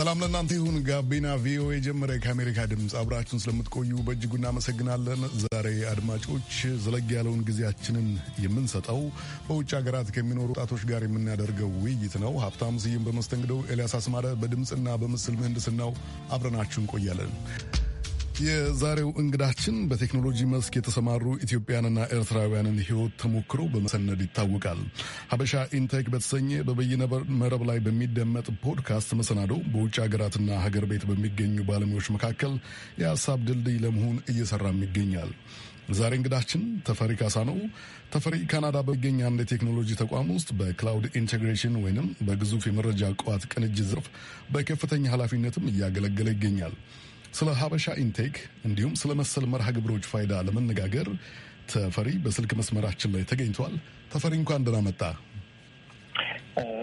ሰላም ለእናንተ ይሁን። ጋቢና ቪኦኤ ጀመረ። ከአሜሪካ ድምፅ አብራችሁን ስለምትቆዩ በእጅጉ እናመሰግናለን። ዛሬ አድማጮች ዘለግ ያለውን ጊዜያችንን የምንሰጠው በውጭ ሀገራት ከሚኖሩ ወጣቶች ጋር የምናደርገው ውይይት ነው። ሀብታሙ ስዩም በመስተንግደው፣ ኤልያስ አስማረ በድምፅና በምስል ምህንድስናው አብረናችሁ እንቆያለን። የዛሬው እንግዳችን በቴክኖሎጂ መስክ የተሰማሩ ኢትዮጵያንና ኤርትራውያንን ሕይወት ተሞክሮ በመሰነድ ይታወቃል። ሀበሻ ኢንቴክ በተሰኘ በበይነ መረብ ላይ በሚደመጥ ፖድካስት መሰናዶ በውጭ ሀገራትና ሀገር ቤት በሚገኙ ባለሙያዎች መካከል የሀሳብ ድልድይ ለመሆን እየሰራም ይገኛል። ዛሬ እንግዳችን ተፈሪ ካሳ ነው። ተፈሪ ካናዳ በሚገኝ አንድ የቴክኖሎጂ ተቋም ውስጥ በ cloud integration ወይንም በግዙፍ የመረጃ ቋት ቅንጅት ዘርፍ በከፍተኛ ኃላፊነትም እያገለገለ ይገኛል። ስለ ሀበሻ ኢንቴክ እንዲሁም ስለ መሰል መርሃ ግብሮች ፋይዳ ለመነጋገር ተፈሪ በስልክ መስመራችን ላይ ተገኝቷል። ተፈሪ እንኳን ደህና መጣ።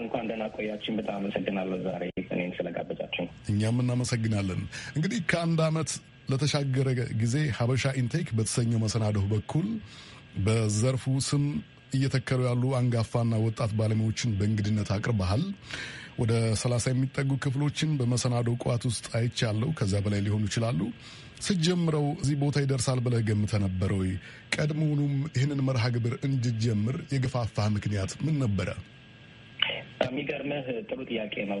እንኳን ደህና ቆያችን። በጣም አመሰግናለሁ ዛሬ እኔም ስለጋበዛችን። እኛም እናመሰግናለን። እንግዲህ ከአንድ ዓመት ለተሻገረ ጊዜ ሀበሻ ኢንቴክ በተሰኘው መሰናዶህ በኩል በዘርፉ ስም እየተከሉ ያሉ አንጋፋና ወጣት ባለሙያዎችን በእንግድነት አቅርበሃል። ወደ ሰላሳ የሚጠጉ ክፍሎችን በመሰናዶ ቋት ውስጥ አይቻለሁ። ከዚያ በላይ ሊሆኑ ይችላሉ። ስትጀምረው እዚህ ቦታ ይደርሳል ብለህ ገምተህ ነበር ወይ? ቀድሞውኑም ይህንን መርሃ ግብር እንድጀምር የገፋፋህ ምክንያት ምን ነበረ? የሚገርምህ ጥሩ ጥያቄ ነው።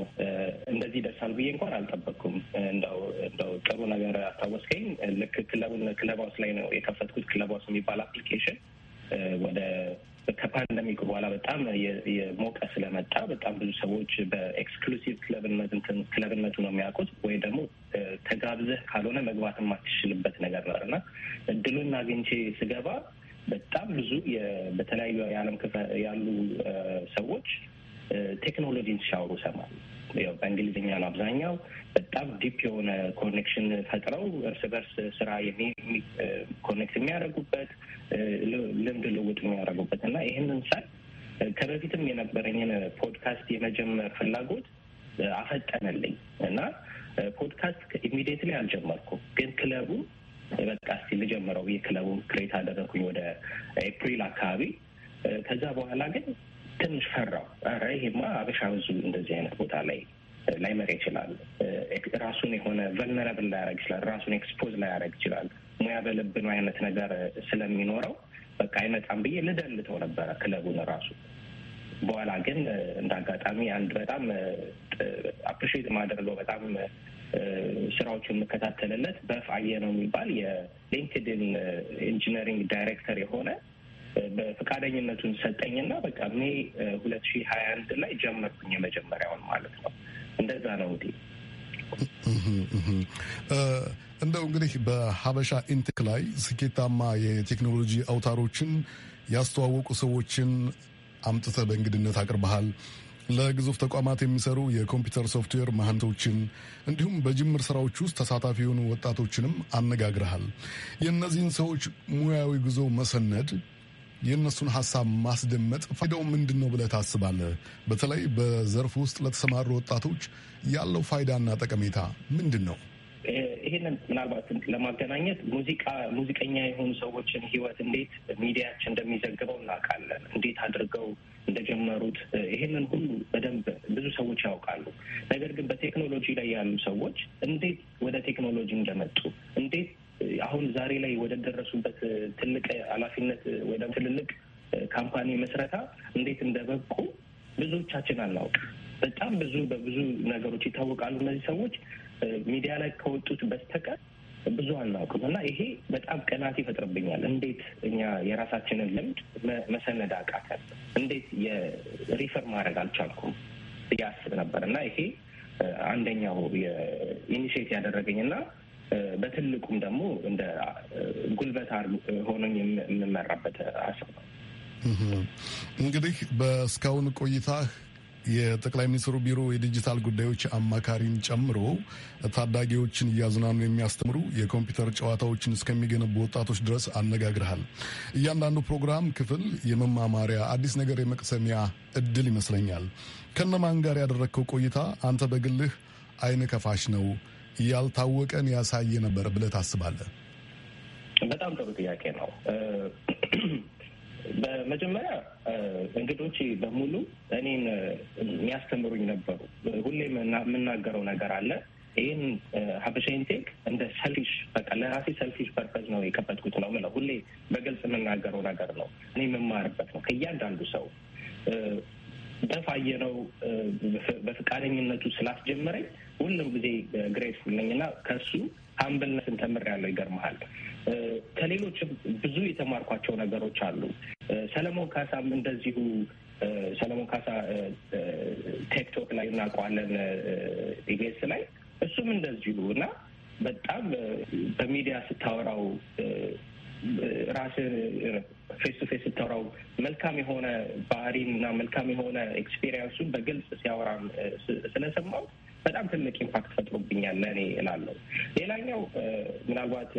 እንደዚህ ይደርሳል ብዬ እንኳን አልጠበቅኩም። እንደው እንደው ጥሩ ነገር አስታወስከኝ። ልክ ክለቡን Clubhouse ላይ ነው የከፈትኩት። Clubhouse የሚባል application ወደ ከ pandemic በኋላ በጣም የሞቀ ስለመጣ በጣም ብዙ ሰዎች በ exclusive ክለብነት ክለብነቱ ነው የሚያውቁት ወይ ደግሞ ተጋብዘህ ካልሆነ መግባት የማትችልበት ነገር ነው እና እድሉን አግኝቼ ስገባ በጣም ብዙ በተለያዩ የዓለም ክፍል ያሉ ሰዎች ቴክኖሎጂን ሲያወሩ ሰማሁ። በእንግሊዝኛ ነው አብዛኛው። በጣም deep የሆነ connection ፈጥረው እርስ በርስ ስራ connect የሚያደርጉበት ልምድ ልውውጥ የሚያደርጉበት እና ይህንን ሳይ ከበፊትም የነበረኝን ፖድካስት የመጀመር ፍላጎት አፈጠነልኝ እና podcast immediately አልጀመርኩም፣ ግን ክለቡ በቃ እስኪ ልጀምረው ብዬ ክለቡን create አደረግኩኝ ወደ ኤፕሪል አካባቢ። ከዛ በኋላ ግን ትንሽ ፈራው። ኧረ ይሄማ አበሻ ብዙ እንደዚህ አይነት ቦታ ላይ ላይመጣ ይችላል። ራሱን የሆነ vulnerable ላያደርግ ይችላል። ራሱን expose ላያደርግ ይችላል። ሙያ በልብ ነው አይነት ነገር ስለሚኖረው በቃ አይመጣም ብዬ ል delete ው ነበረ ክለቡን ራሱ። በኋላ ግን እንደ አጋጣሚ አንድ በጣም appreciate ማደርገው በጣም ስራዎቹን የምከታተልለት በፍ አየ ነው የሚባል የ LinkedIn engineering director የሆነ በፈቃደኝነቱን ሰጠኝና በቃ May ሁለት ሺህ ሀያ አንድ ላይ ጀመርኩኝ የመጀመሪያውን ማለት ነው። እንደዛ ነው እንግዲህ እንደው እንግዲህ በሀበሻ in Tech ላይ ስኬታማ የቴክኖሎጂ አውታሮችን ያስተዋወቁ ሰዎችን አምጥተህ በእንግድነት አቅርበሃል። ለግዙፍ ተቋማት የሚሰሩ የኮምፒውተር ሶፍትዌር መሐንዲሶችን እንዲሁም በጅምር ስራዎች ውስጥ ተሳታፊ የሆኑ ወጣቶችንም አነጋግረሃል። የእነዚህን ሰዎች ሙያዊ ጉዞ መሰነድ የእነሱን ሀሳብ ማስደመጥ ፋይዳው ምንድን ነው ብለህ ታስባለህ? በተለይ በዘርፍ ውስጥ ለተሰማሩ ወጣቶች ያለው ፋይዳና ጠቀሜታ ምንድን ነው? ይህንን ምናልባት ለማገናኘት ሙዚቃ ሙዚቀኛ የሆኑ ሰዎችን ህይወት እንዴት ሚዲያችን እንደሚዘግበው እናውቃለን። እንዴት አድርገው እንደጀመሩት ይህንን ሁሉ በደንብ ብዙ ሰዎች ያውቃሉ። ነገር ግን በቴክኖሎጂ ላይ ያሉ ሰዎች እንዴት ወደ ቴክኖሎጂ እንደመጡ እንዴት አሁን ዛሬ ላይ ወደ ደረሱበት ትልቅ ኃላፊነት ወደ ትልልቅ company መስረታ እንዴት እንደበቁ ብዙዎቻችን አናውቅ። በጣም ብዙ በብዙ ነገሮች ይታወቃሉ እነዚህ ሰዎች ሚዲያ ላይ ከወጡት በስተቀር ብዙ አናውቅም እና ይሄ በጣም ቅናት ይፈጥርብኛል። እንዴት እኛ የራሳችንን ልምድ መሰነድ አቃተን? እንዴት የሪፈር ማድረግ አልቻልኩም አስብ ነበር እና ይሄ አንደኛው የኢኒሽት ያደረገኝ እና በትልቁም ደግሞ እንደ ጉልበት ሆኖኝ የምመራበት ሀሳብ ነው። እንግዲህ በእስካሁን ቆይታህ የጠቅላይ ሚኒስትሩ ቢሮ የዲጂታል ጉዳዮች አማካሪን ጨምሮ ታዳጊዎችን እያዝናኑ የሚያስተምሩ የኮምፒውተር ጨዋታዎችን እስከሚገነቡ ወጣቶች ድረስ አነጋግረሃል። እያንዳንዱ ፕሮግራም ክፍል የመማማሪያ አዲስ ነገር የመቅሰሚያ እድል ይመስለኛል። ከነማን ጋር ያደረግከው ቆይታ አንተ በግልህ አይን ከፋሽ ነው ያልታወቀን ያሳየ ነበር ብለህ ታስባለህ? በጣም ጥሩ ጥያቄ ነው። በመጀመሪያ እንግዶች በሙሉ እኔን የሚያስተምሩኝ ነበሩ። ሁሌም የምናገረው ነገር አለ። ይህን ሀበሻ in Tech እንደ selfish በቃ ለራሴ selfish purpose ነው የከፈትኩት ነው ምለው። ሁሌ በግልጽ የምናገረው ነገር ነው። እኔ የምማርበት ነው ከእያንዳንዱ ሰው በፋየነው በፈቃደኝነቱ ስላስጀመረኝ ሁሉም ጊዜ grateful ነኝ እና ከሱ humbleness ን ተምሬያለሁ። ይገርመሃል ከሌሎችም ብዙ የተማርኳቸው ነገሮች አሉ። ሰለሞን ካሳም እንደዚሁ ሰለሞን ካሳ TechTalk ላይ እናውቀዋለን፣ EBS ላይ እሱም እንደዚሁ እና በጣም በሚዲያ ስታወራው ራስን face to face ስታወራው መልካም የሆነ ባህሪን እና መልካም የሆነ experience ኡን በግልጽ ሲያወራም ስለሰማው በጣም ትልቅ impact ፈጥሮብኛል ለእኔ እላለሁ። ሌላኛው ምናልባት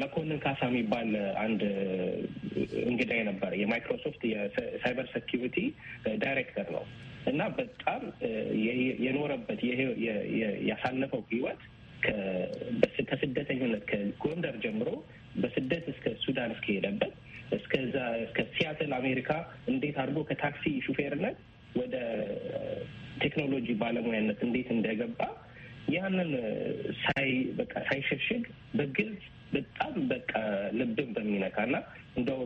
መኮንን ካሳ የሚባል አንድ እንግዳ የነበረ የ Microsoft የ cyber security director ነው እና በጣም የኖረበት ያሳለፈው ህይወት ከስደተኝነት ከጎንደር ጀምሮ በስደት እስከ ሱዳን እስከሄደበት እስከዛ እስከ ሲያትል አሜሪካ እንዴት አድርጎ ከታክሲ ሹፌርነት ወደ ቴክኖሎጂ ባለሙያነት እንዴት እንደገባ ያንን ሳይ በቃ ሳይሸሽግ በግልጽ በጣም በቃ ልብን በሚነካ እና እንደው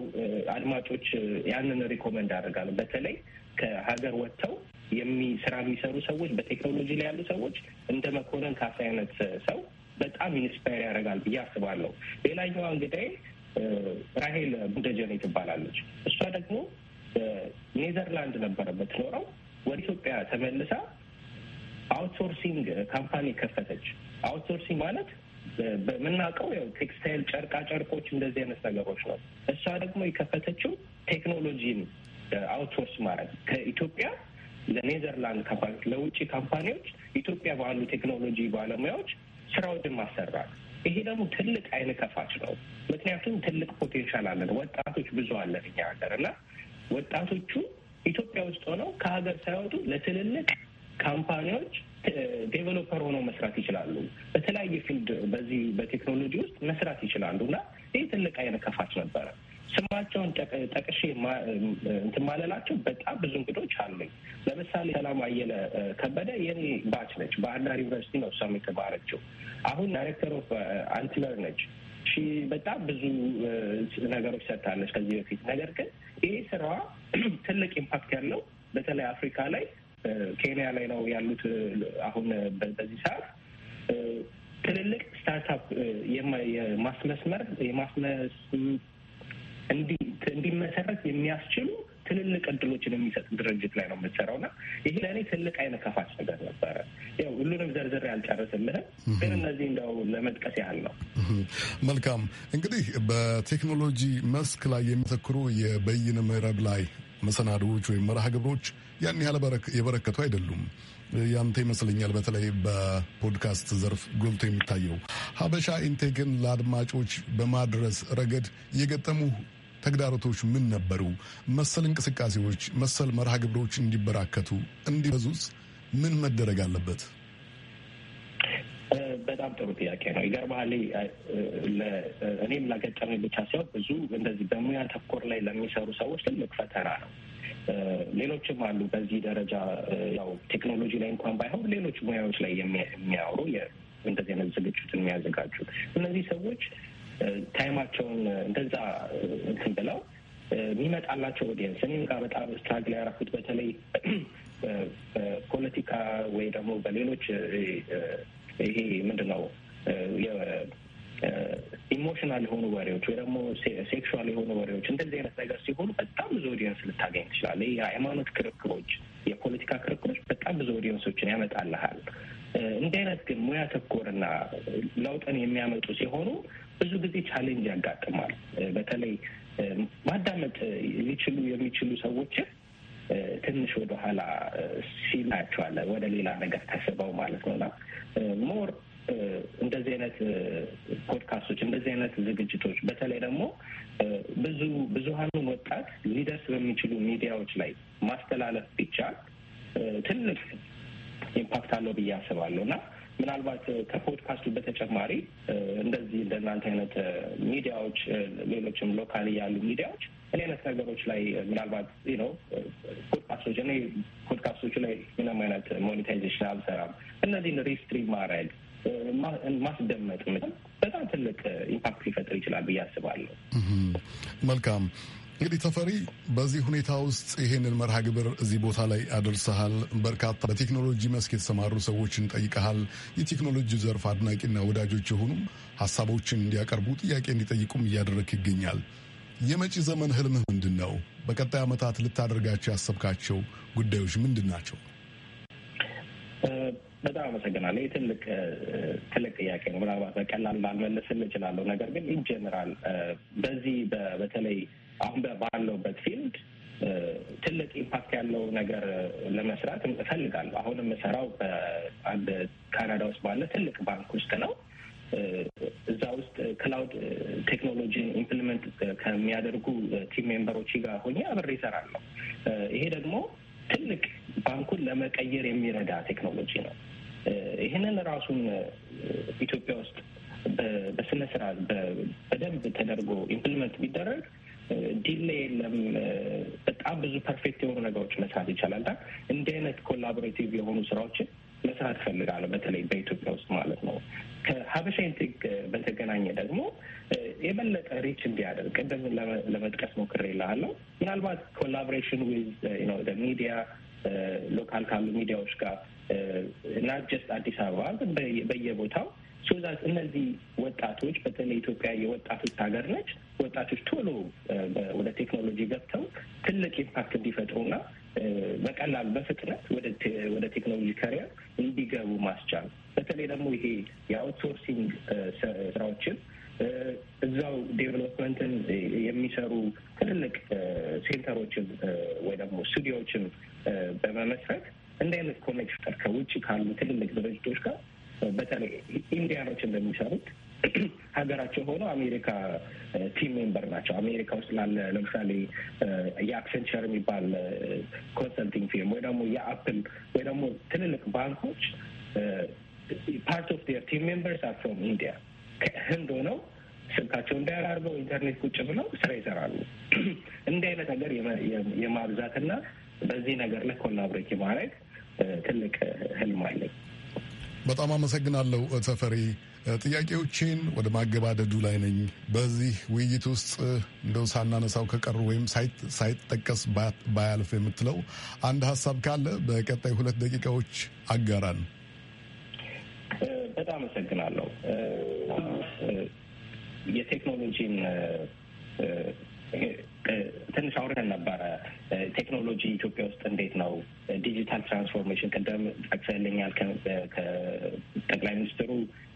አድማጮች ያንን recommend አደርጋለሁ። በተለይ ከሀገር ወጥተው ስራ የሚሰሩ ሰዎች በቴክኖሎጂ ላይ ያሉ ሰዎች እንደ መኮንን ካሳ አይነት ሰው በጣም inspire ያደርጋል ብዬ አስባለሁ። ሌላኛዋ እንግዲህ ራሄል ቡደጀኔ ትባላለች። እሷ ደግሞ ኔዘርላንድ ነበረ የምትኖረው ወደ ኢትዮጵያ ተመልሳ outsourcing company ከፈተች። outsourcing ማለት በምናውቀው ያው ቴክስታይል፣ ጨርቃ ጨርቆች እንደዚህ አይነት ነገሮች ነው። እሷ ደግሞ የከፈተችው ቴክኖሎጂን outsource ማድረግ ከኢትዮጵያ ለኔዘርላንድ company ለውጭ company ዎች ኢትዮጵያ ባሉ ቴክኖሎጂ ባለሙያዎች ስራዎችን ማሰራት። ይሄ ደግሞ ትልቅ አይን ከፋች ነው። ምክንያቱም ትልቅ potential አለን፣ ወጣቶች ብዙ አለን እኛ ሀገር እና ወጣቶቹ ኢትዮጵያ ውስጥ ሆነው ከሀገር ሳይወጡ ለትልልቅ company ዎች developer ሆነው መስራት ይችላሉ። በተለያየ field በዚህ በቴክኖሎጂ ውስጥ መስራት ይችላሉ እና ይህ ትልቅ አይነ ከፋች ነበረ። ስማቸውን ጠቅሼ እንትን ማለላቸው በጣም ብዙ እንግዶች አሉኝ። ለምሳሌ ሰላም አየለ ከበደ የኔ batch ነች። ባህር ዳር ዩኒቨርሲቲ ነው እሷም የተማረችው። አሁን director of Antler ነች። ሺ በጣም ብዙ ነገሮች ሰርታለች ከዚህ በፊት። ነገር ግን ይህ ስራዋ ትልቅ impact ያለው በተለይ አፍሪካ ላይ ኬንያ ላይ ነው ያሉት። አሁን በዚህ ሰዓት ትልልቅ startup የማስመስመር የማስመስ እንዲመሰረት የሚያስችሉ ትልልቅ እድሎችን የሚሰጥ ድርጅት ላይ ነው የምትሰራው እና ይሄ ለእኔ ትልቅ አይነ ከፋች ነገር ነበረ። ያው ሁሉንም ዘርዝሬ አልጨርስልህም፣ ግን እነዚህ እንደው ለመጥቀስ ያህል ነው። መልካም እንግዲህ በቴክኖሎጂ መስክ ላይ የሚያተክሩ የበይነ መረብ ላይ መሰናዶዎች ወይም መርሃ ግብሮች ያን ያህል የበረከቱ አይደሉም። ያንተ ይመስለኛል በተለይ በፖድካስት ዘርፍ ጎልቶ የሚታየው ሀበሻ ኢንቴክን ለአድማጮች በማድረስ ረገድ የገጠሙ ተግዳሮቶች ምን ነበሩ? መሰል እንቅስቃሴዎች፣ መሰል መርሃ ግብሮች እንዲበራከቱ እንዲበዙስ ምን መደረግ አለበት? በጣም ጥሩ ጥያቄ ነው። ይገርምሃል፣ እኔም ላገጠመኝ ብቻ ሲሆን ብዙ እንደዚህ በሙያ ተኮር ላይ ለሚሰሩ ሰዎች ትልቅ ፈተና ነው። ሌሎችም አሉ በዚህ ደረጃ ያው ቴክኖሎጂ ላይ እንኳን ባይሆን ሌሎች ሙያዎች ላይ የሚያወሩ እንደዚህ አይነት ዝግጅቱን የሚያዘጋጁ እነዚህ ሰዎች time ኣቸውን እንደዛ እንትን ብለው የሚመጣላቸው audience እኔም ጋር በጣም struggle ያረኩት በተለይ በፖለቲካ ወይ ደግሞ በሌሎች ይሄ ምንድን ነው emotional የሆኑ ወሬዎች ወይ ደግሞ sexual የሆኑ ወሬዎች እንደዚህ አይነት ነገር ሲሆኑ በጣም ብዙ audience ልታገኝ ትችላለህ። የሃይማኖት ክርክሮች፣ የፖለቲካ ክርክሮች በጣም ብዙ audience ኦችን ያመጣልሃል። እንዲህ አይነት ግን ሙያ ተኮርና ለውጥን የሚያመጡ ሲሆኑ ብዙ ጊዜ challenge ያጋጥማል። በተለይ ማዳመጥ ሊችሉ የሚችሉ ሰዎችን ትንሽ ወደኋላ ሲላቸዋለ ወደ ሌላ ነገር ተስበው ማለት ነው እና more እንደዚህ አይነት ፖድካስቶች እንደዚህ አይነት ዝግጅቶች በተለይ ደግሞ ብዙ ብዙሀኑን ወጣት ሊደርስ በሚችሉ ሚዲያዎች ላይ ማስተላለፍ ቢቻል ትልቅ impact አለው ብዬ አስባለሁ እና ምናልባት ከፖድካስቱ በተጨማሪ እንደዚህ እንደናንተ አይነት ሚዲያዎች፣ ሌሎችም local ያሉ ሚዲያዎች እኔ አይነት ነገሮች ላይ ምናልባት ነው ፖድካስቶች እኔ ፖድካስቶቹ ላይ ምንም አይነት monetization አልሰራም። እነዚህን restream ማድረግ ማስደመጥ በጣም ትልቅ impact ሊፈጥር ይችላል ብዬ አስባለሁ። መልካም እንግዲህ ተፈሪ፣ በዚህ ሁኔታ ውስጥ ይሄንን መርሃ ግብር እዚህ ቦታ ላይ አድርሰሃል። በርካታ በቴክኖሎጂ መስክ የተሰማሩ ሰዎችን ጠይቀሃል። የቴክኖሎጂ ዘርፍ አድናቂና ወዳጆች የሆኑም ሀሳቦችን እንዲያቀርቡ ጥያቄ እንዲጠይቁም እያደረግህ ይገኛል። የመጪ ዘመን ህልምህ ምንድን ነው? በቀጣይ ዓመታት ልታደርጋቸው ያሰብካቸው ጉዳዮች ምንድን ናቸው? በጣም አመሰግናለሁ። ይህ ትልቅ ትልቅ ጥያቄ ነው። ምናልባት በቀላል ላልመልስል እችላለሁ። ነገር ግን in general በዚህ በተለይ አሁን ባለሁበት field ትልቅ impact ያለው ነገር ለመስራት እፈልጋለሁ። አሁን የምሰራው በአንድ ካናዳ ውስጥ ባለ ትልቅ ባንክ ውስጥ ነው። እዛ ውስጥ cloud ቴክኖሎጂን implement ከሚያደርጉ team member ኦች ጋር ሆኜ አብሬ እሰራለሁ። ይሄ ደግሞ ትልቅ ባንኩን ለመቀየር የሚረዳ ቴክኖሎጂ ነው። ይህንን ራሱን ኢትዮጵያ ውስጥ በስነ ስርዓት በደንብ ተደርጎ implement ቢደረግ ዲሌ የለም። በጣም ብዙ perfect የሆኑ ነገሮች መስራት ይቻላል። እንዲህ አይነት collaborative የሆኑ ስራዎችን መስራት እፈልጋለሁ፣ በተለይ በኢትዮጵያ ውስጥ ማለት ነው። ከሀበሻ ኢንቴክ በተገናኘ ደግሞ የበለጠ reach እንዲያደርግ ቅድም ለመጥቀስ ሞክሬልሃለሁ። ምናልባት collaboration with media local ካሉ ሚዲያዎች ጋር not just አዲስ አበባ በየቦታው so that እነዚህ ወጣቶች በተለይ ኢትዮጵያ የወጣቶች ሀገር ነች። ወጣቶች ቶሎ ወደ ቴክኖሎጂ ገብተው ትልቅ impact እንዲፈጥሩና በቀላሉ በፍጥነት ወደ ቴክኖሎጂ career እንዲገቡ ማስቻል በተለይ ደግሞ ይሄ የ outsourcing ስራዎችን እዛው development ን የሚሰሩ ትልልቅ center ኦችን ወይ ደግሞ ስቱዲዮዎችን በመመስረት እንደ አይነት connection ከውጭ ካሉ ትልልቅ ድርጅቶች ጋር በተለይ ኢንዲያኖች እንደሚሰሩት ሀገራቸው ሆኖ አሜሪካ team member ናቸው። አሜሪካ ውስጥ ላለ ለምሳሌ የአክሰንቸር የሚባል consulting firm ወይ ደግሞ የአፕል ወይ ደግሞ ትልልቅ ባንኮች part of their team members are from India ከህንድ ሆነው ስልካቸው እንዳያላርገው ኢንተርኔት ቁጭ ብለው ስራ ይሰራሉ። እንዲህ አይነት ነገር የማብዛትና በዚህ ነገር ላይ collaborate የማድረግ ትልቅ ህልም አለኝ። በጣም አመሰግናለሁ ተፈሪ። ጥያቄዎቼን ወደ ማገባደዱ ላይ ነኝ። በዚህ ውይይት ውስጥ እንደው ሳናነሳው ከቀሩ ወይም ሳይጠቀስ ባያልፍ የምትለው አንድ ሀሳብ ካለ በቀጣይ ሁለት ደቂቃዎች አጋራን። በጣም አመሰግናለሁ። የቴክኖሎጂን ትንሽ አውርተን ነበረ። ቴክኖሎጂ ኢትዮጵያ ውስጥ እንዴት ነው ዲጂታል ትራንስፎርሜሽን ቅደም ጠቅሰልኛል። ከጠቅላይ ሚኒስትሩ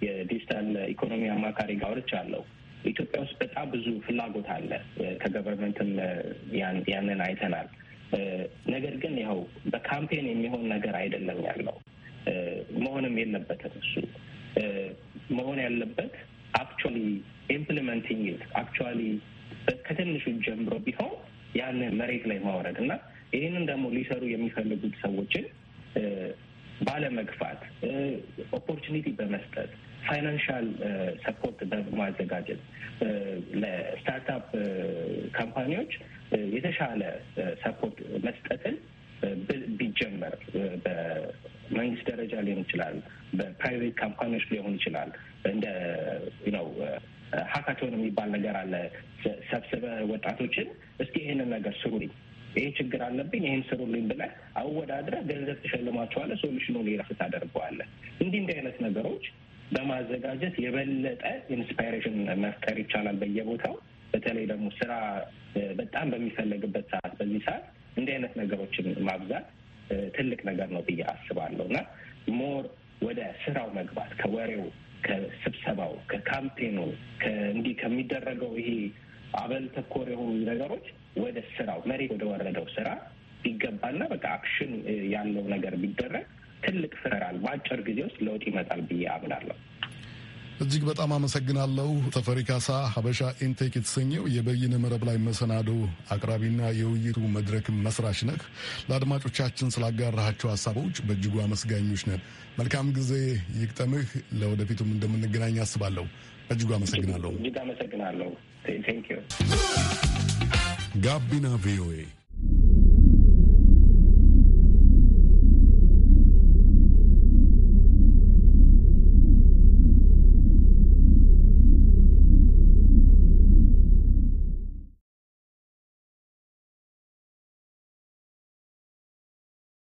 የዲጂታል ኢኮኖሚ አማካሪ ጋር አውርቻለሁ። ኢትዮጵያ ውስጥ በጣም ብዙ ፍላጎት አለ። ከ government ም ያንን አይተናል። ነገር ግን ያው በ campaign የሚሆን ነገር አይደለም ያለው መሆንም የለበትም እሱ መሆን ያለበት actually implementing actually ከትንሹ ጀምሮ ቢሆን ያንን መሬት ላይ ማውረድ እና ይህንን ደግሞ ሊሰሩ የሚፈልጉት ሰዎችን ባለመግፋት opportunity በመስጠት financial support በማዘጋጀት ለ startup company ዎች የተሻለ support መስጠትን ቢጀመር በመንግስት ደረጃ ሊሆን ይችላል፣ በ private company ዎች ሊሆን ይችላል። እንደ ነው hackathon የሚባል ነገር አለ። ሰብስበህ ወጣቶችን እስኪ ይህንን ነገር ስሩልኝ፣ ይሄ ችግር አለብኝ፣ ይህን ስሩልኝ ብለህ አወዳድረህ ገንዘብ ትሸልማቸዋለህ። solution ኑ ሌላ ታደርገዋለህ። እንዲህ እንዲህ አይነት ነገሮች በማዘጋጀት የበለጠ inspiration መፍጠር ይቻላል በየቦታው በተለይ ደግሞ ስራ በጣም በሚፈለግበት ሰዓት በዚህ ሰዓት እንዲህ አይነት ነገሮችን ማብዛት ትልቅ ነገር ነው ብዬ አስባለሁ እና more ወደ ስራው መግባት ከወሬው፣ ከስብሰባው፣ ከ campaign ኑ እንዲህ ከሚደረገው ይሄ አበል ተኮር የሆኑ ነገሮች ወደ ስራው መሬት ወደ ወረደው ስራ ቢገባና በቃ action ያለው ነገር ቢደረግ ትልቅ ፍራል በአጭር ጊዜ ውስጥ ለውጥ ይመጣል ብዬ አምናለሁ። እጅግ በጣም አመሰግናለሁ። ተፈሪ ካሳ ሀበሻ ኢንቴክ የተሰኘው የበይነ መረብ ላይ መሰናዶ አቅራቢና የውይይቱ መድረክ መስራች ነህ። ለአድማጮቻችን ስላጋራሃቸው ሀሳቦች በእጅጉ አመስጋኞች ነን። መልካም ጊዜ ይግጠምህ። ለወደፊቱም እንደምንገናኝ አስባለሁ። በእጅጉ አመሰግናለሁ። ጋቢና ቪኦኤ